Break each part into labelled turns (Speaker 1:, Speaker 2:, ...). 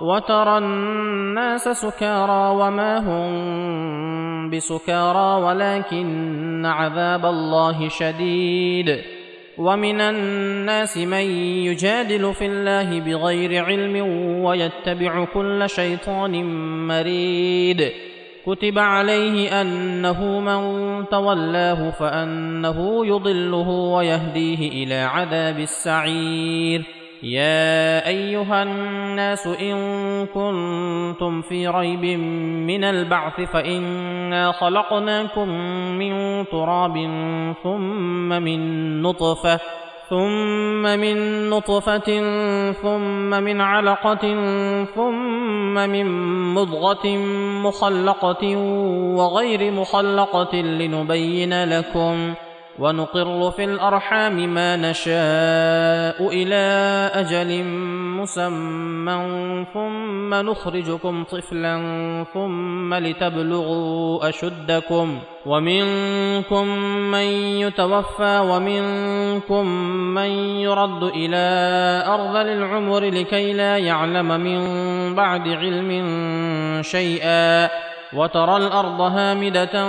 Speaker 1: وترى الناس سكارى وما هم بسكارى ولكن عذاب الله شديد. ومن الناس من يجادل في الله بغير علم ويتبع كل شيطان مريد. كتب عليه أنه من تولاه فأنه يضله ويهديه إلى عذاب السعير. يا ايها الناس ان كنتم في ريب من البعث فانا خلقناكم من تراب ثم من نطفه ثم من نطفة ثم من علقة ثم من مضغة مخلقة وغير مخلقة لنبين لكم ۖ ونقر في الأرحام ما نشاء إلى أجل مسمى ثم نخرجكم طفلا ثم لتبلغوا أشدكم ومنكم من يتوفى ومنكم من يرد إلى أرذل العمر لكي لا يعلم من بعد علم شيئا وترى الأرض هامدة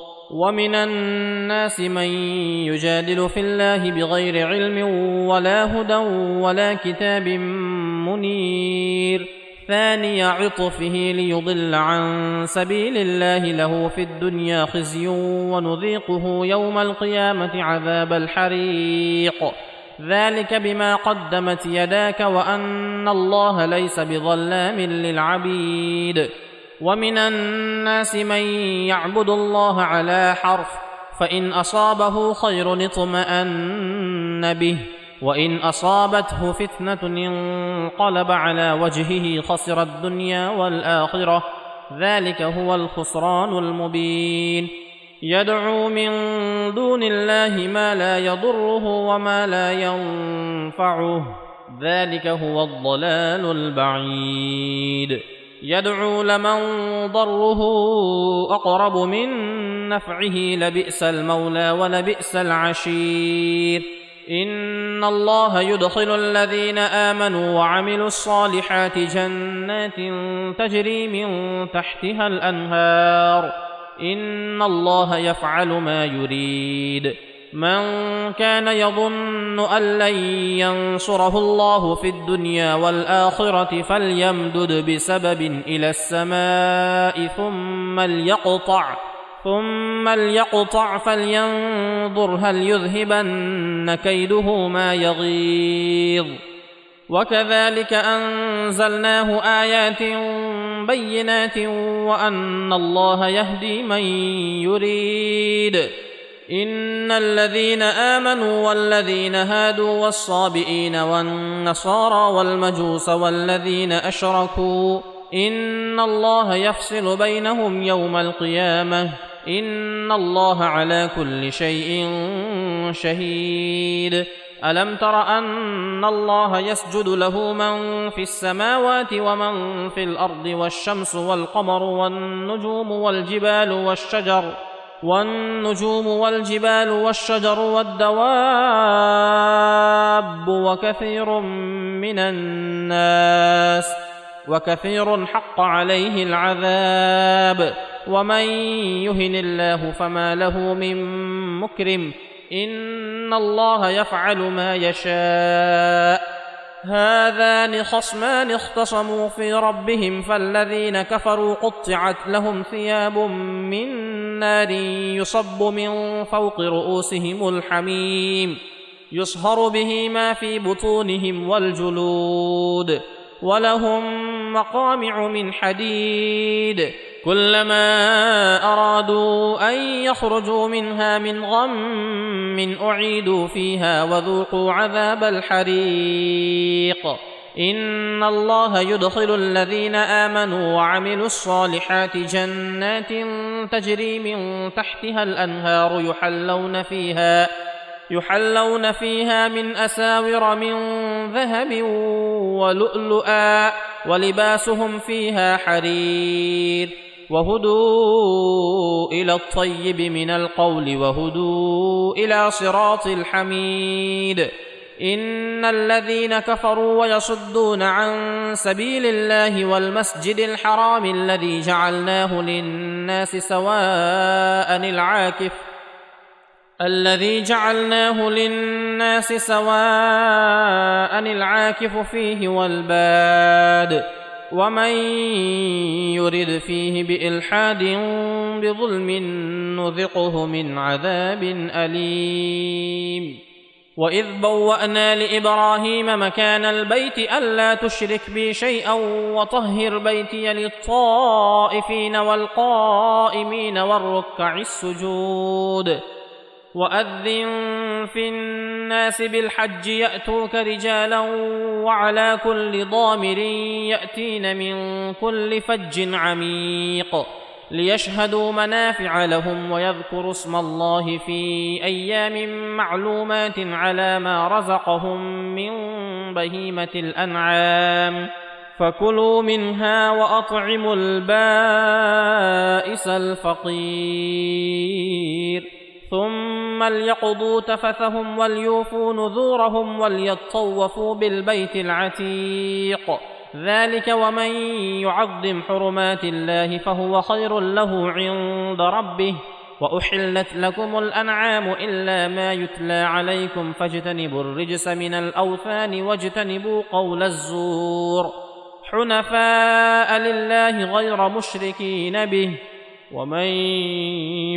Speaker 1: ومن الناس من يجادل في الله بغير علم ولا هدى ولا كتاب منير. ثاني عطفه ليضل عن سبيل الله له في الدنيا خزي ونذيقه يوم القيامة عذاب الحريق. ذلك بما قدمت يداك وأن الله ليس بظلام للعبيد. ومن الناس من يعبد الله على حرف فإن أصابه خير اطمأن به وإن أصابته فتنة انقلب على وجهه خسر الدنيا والآخرة ذلك هو الخسران المبين. يدعو من دون الله ما لا يضره وما لا ينفعه ذلك هو الضلال البعيد. يدعو لمن ضره أقرب من نفعه لبئس المولى ولبئس العشير. إن الله يدخل الذين آمنوا وعملوا الصالحات جنات تجري من تحتها الأنهار. إن الله يفعل ما يريد. من كان يظن أن لن ينصره الله في الدنيا والآخرة فليمدد بسبب إلى السماء ثم ليقطع ثم ليقطع فلينظر هل يذهبن كيده ما يغيظ. وكذلك أنزلناه آيات بينات وأن الله يهدي من يريد. ان الذين امنوا والذين هادوا والصابئين والنصارى والمجوس والذين اشركوا ان الله يفصل بينهم يوم القيامه ان الله على كل شيء شهيد. الم تر ان الله يسجد له من في السماوات ومن في الأرض والشمس والقمر والنجوم والجبال والشجر والنجوم والجبال والشجر والدواب وكثير من الناس وكثير حق عليه العذاب. ومن يهن الله فما له من مكرم. إن الله يفعل ما يشاء. هذان خصمان اختصموا في ربهم فالذين كفروا قطعت لهم ثياب من نار يصب من فوق رؤوسهم الحميم يصهر به ما في بطونهم والجلود ولهم مقامع من حديد. كلما أرادوا أن يخرجوا منها من غم أعيدوا فيها وذوقوا عذاب الحريق. ان الله يدخل الذين امنوا وعملوا الصالحات جنات تجري من تحتها الانهار يحلون فيها يحلون فيها من اساور من ذهب ولؤلؤا ولباسهم فيها حرير وهدوا إلى الطيب من القول وهدوا إلى صراط الحميد ان الذين كفروا ويصدون عن سبيل الله والمسجد الحرام الذي جعلناه للناس سواء العاكف الذي جعلناه للناس سواء العاكف فيه والباد ومن يرد فيه بالحاد بظلم نذقه من عذاب اليم واذ بوانا لابراهيم مكان البيت الا تشرك بي شيئا وطهر بيتي للطائفين والقائمين والركع السجود واذن في الناس بالحج ياتوك رجالا وعلى كل ضامر ياتين من كل فج عميق ليشهدوا منافع لهم ويذكروا اسم الله في أيام معلومات على ما رزقهم من بهيمة الأنعام. فكلوا منها وأطعموا البائس الفقير. ثم ليقضوا تفثهم وليوفوا نذورهم وليطوفوا بالبيت العتيق. ذلك ومن يعظم حرمات الله فهو خير له عند ربه واحلت لكم الانعام الا ما يتلى عليكم فاجتنبوا الرجس من الاوثان واجتنبوا قول الزور حنفاء لله غير مشركين به ومن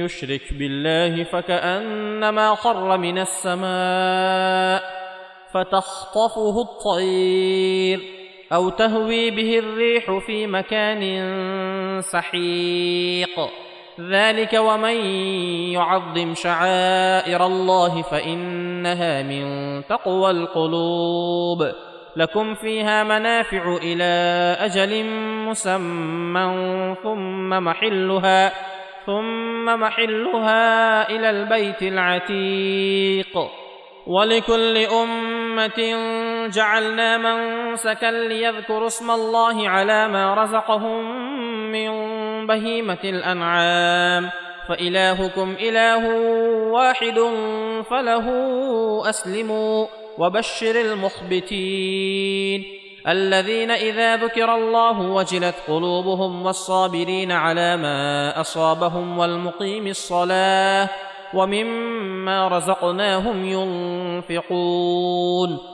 Speaker 1: يشرك بالله فكانما خر من السماء فتخطفه الطير أو تهوي به الريح في مكان سحيق. ذلك ومن يعظم شعائر الله فإنها من تقوى القلوب. لكم فيها منافع إلى أجل مسمى ثم محلها ثم محلها إلى البيت العتيق. ولكل أمة جعلنا منسكا ليذكروا اسم الله على ما رزقهم من بهيمة الأنعام. فإلهكم إله واحد فله أسلموا وبشر المخبتين. الذين إذا ذكر الله وجلت قلوبهم والصابرين على ما أصابهم والمقيم الصلاة ومما رزقناهم ينفقون.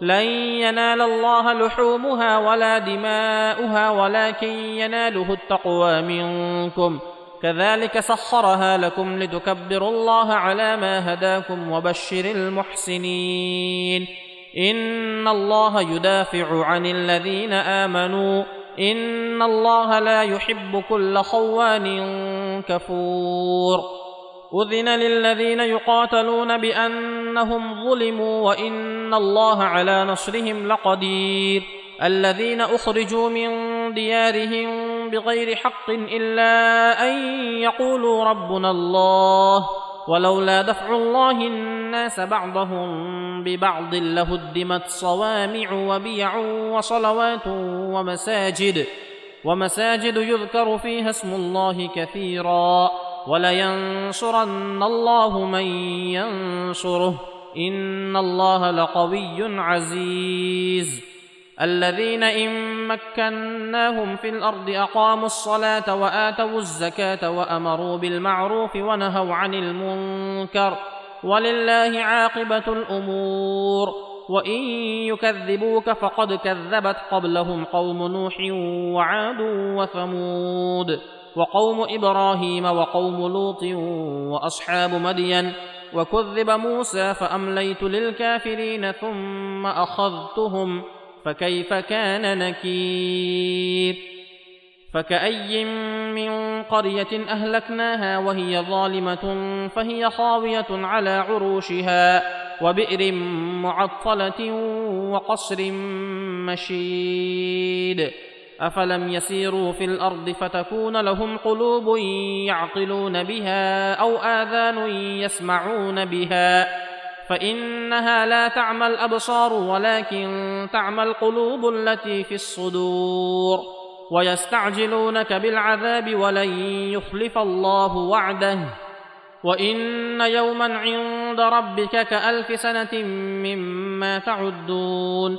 Speaker 1: لن ينال الله لحومها ولا دماؤها ولكن يناله التقوى منكم. كذلك سخرها لكم لتكبروا الله على ما هداكم وبشر المحسنين. إن الله يدافع عن الذين آمنوا. إن الله لا يحب كل خوان كفور. أذن للذين يقاتلون بأنهم ظلموا وإن الله على نصرهم لقدير الذين اخرجوا من ديارهم بغير حق الا ان يقولوا ربنا الله ولولا دفع الله الناس بعضهم ببعض لهدمت صوامع وبيع وصلوات ومساجد ومساجد يذكر فيها اسم الله كثيرا ولينصرن الله من ينصره إن الله لقوي عزيز. الذين إن مكناهم في الأرض أقاموا الصلاة وآتوا الزكاة وأمروا بالمعروف ونهوا عن المنكر ولله عاقبة الأمور. وإن يكذبوك فقد كذبت قبلهم قوم نوح وعاد وثمود وقوم إبراهيم وقوم لوط وأصحاب مدين. وكذب موسى فأمليت للكافرين ثم أخذتهم فكيف كان نكير؟ فكأي من قرية أهلكناها وهي ظالمة فهي خاوية على عروشها وبئر معطلة وقصر مشيد. أفلم يسيروا في الأرض فتكون لهم قلوب يعقلون بها أو آذان يسمعون بها فإنها لا تعمى الأبصار ولكن تعمى القلوب التي في الصدور ويستعجلونك بالعذاب ولن يخلف الله وعده وإن يوما عند ربك كألف سنة مما تعدون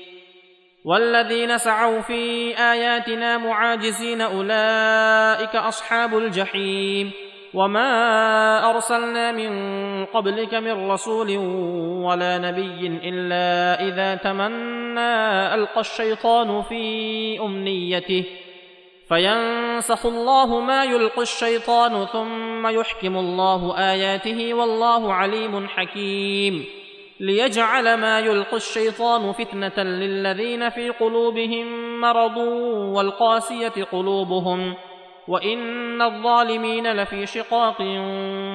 Speaker 1: والذين سعوا في آياتنا معاجزين أولئك أصحاب الجحيم وما أرسلنا من قبلك من رسول ولا نبي إلا إذا تمنى ألقى الشيطان في أمنيته فينسخ الله ما يلقي الشيطان ثم يحكم الله آياته والله عليم حكيم ليجعل ما يلقي الشيطان فتنة للذين في قلوبهم مرض والقاسية قلوبهم وإن الظالمين لفي شقاق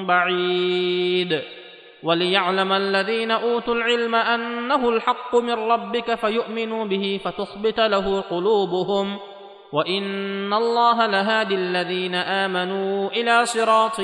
Speaker 1: بعيد. وليعلم الذين أوتوا العلم أنه الحق من ربك فيؤمنوا به فتخبت له قلوبهم وإن الله لهادي الذين آمنوا إلى صراط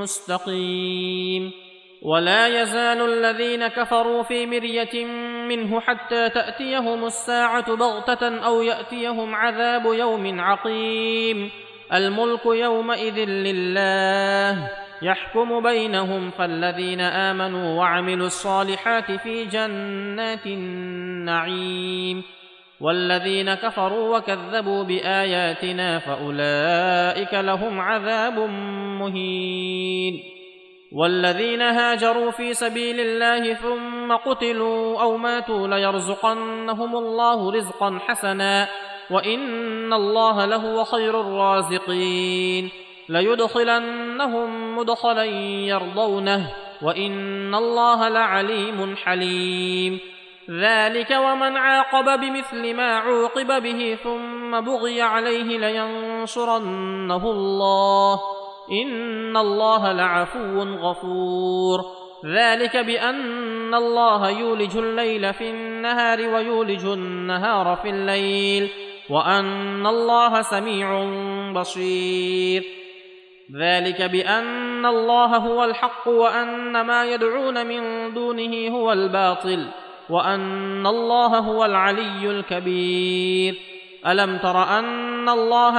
Speaker 1: مستقيم. ولا يزال الذين كفروا في مرية منه حتى تأتيهم الساعة بغتة أو يأتيهم عذاب يوم عقيم. الملك يومئذ لله يحكم بينهم فالذين آمنوا وعملوا الصالحات في جنات النعيم. والذين كفروا وكذبوا بآياتنا فأولئك لهم عذاب مهين. والذين هاجروا في سبيل الله ثم قتلوا أو ماتوا ليرزقنهم الله رزقا حسنا وإن الله لهو خير الرازقين ليدخلنهم مدخلا يرضونه وإن الله لعليم حليم ذلك ومن عاقب بمثل ما عوقب به ثم بغي عليه لينصرنه الله ان الله لعفو غفور. ذلك بان الله يولج الليل في النهار ويولج النهار في الليل. وان الله سميع بصير. ذلك بان الله هو الحق وان ما يدعون من دونه هو الباطل. وان الله هو العلي الكبير. الم تر ان الله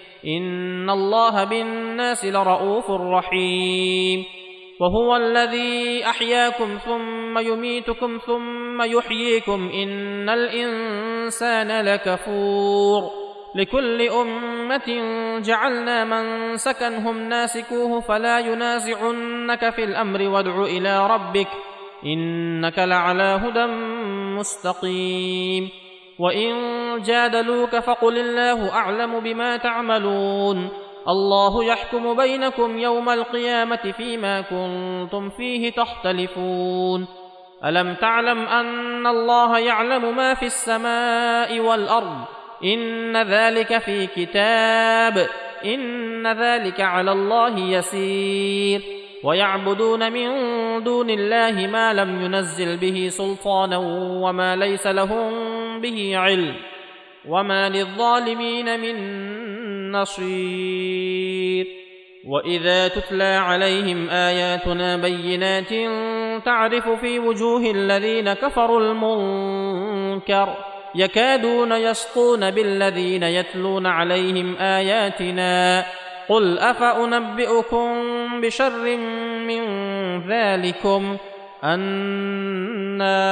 Speaker 1: ان الله بالناس لرءوف رحيم وهو الذي احياكم ثم يميتكم ثم يحييكم ان الانسان لكفور لكل امه جعلنا من سكنهم ناسكوه فلا ينازعنك في الامر وادع إلى ربك انك لعلى هدى مستقيم وان جادلوك فقل الله أعلم بما تعملون. الله يحكم بينكم يوم القيامة فيما كنتم فيه تختلفون. ألم تعلم أن الله يعلم ما في السماء والأرض؟ إن ذلك في كتاب. إن ذلك على الله يسير. ويعبدون من دون الله ما لم ينزل به سلطانا وما ليس لهم به علم. وما للظالمين من نصير واذا تتلى عليهم اياتنا بينات تعرف في وجوه الذين كفروا المنكر يكادون يسطون بالذين يتلون عليهم اياتنا قل افانبئكم بشر من ذلكم النار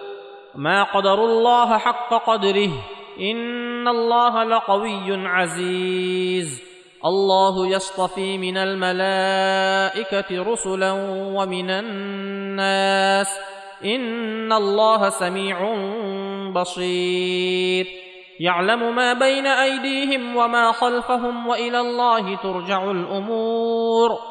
Speaker 1: ما قدروا الله حق قدره. إن الله لقوي عزيز. الله يصطفي من الملائكة رسلا ومن الناس. إن الله سميع بصير. يعلم ما بين أيديهم وما خلفهم وإلى الله ترجع الأمور.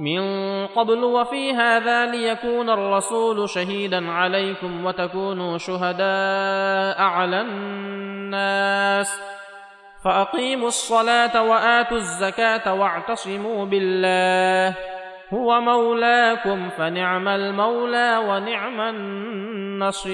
Speaker 1: من قبل وفي هذا ليكون الرسول شهيدا عليكم وتكونوا شهداء على الناس. فأقيموا الصلاة وآتوا الزكاة واعتصموا بالله. هو مولاكم فنعم المولى ونعم النصير.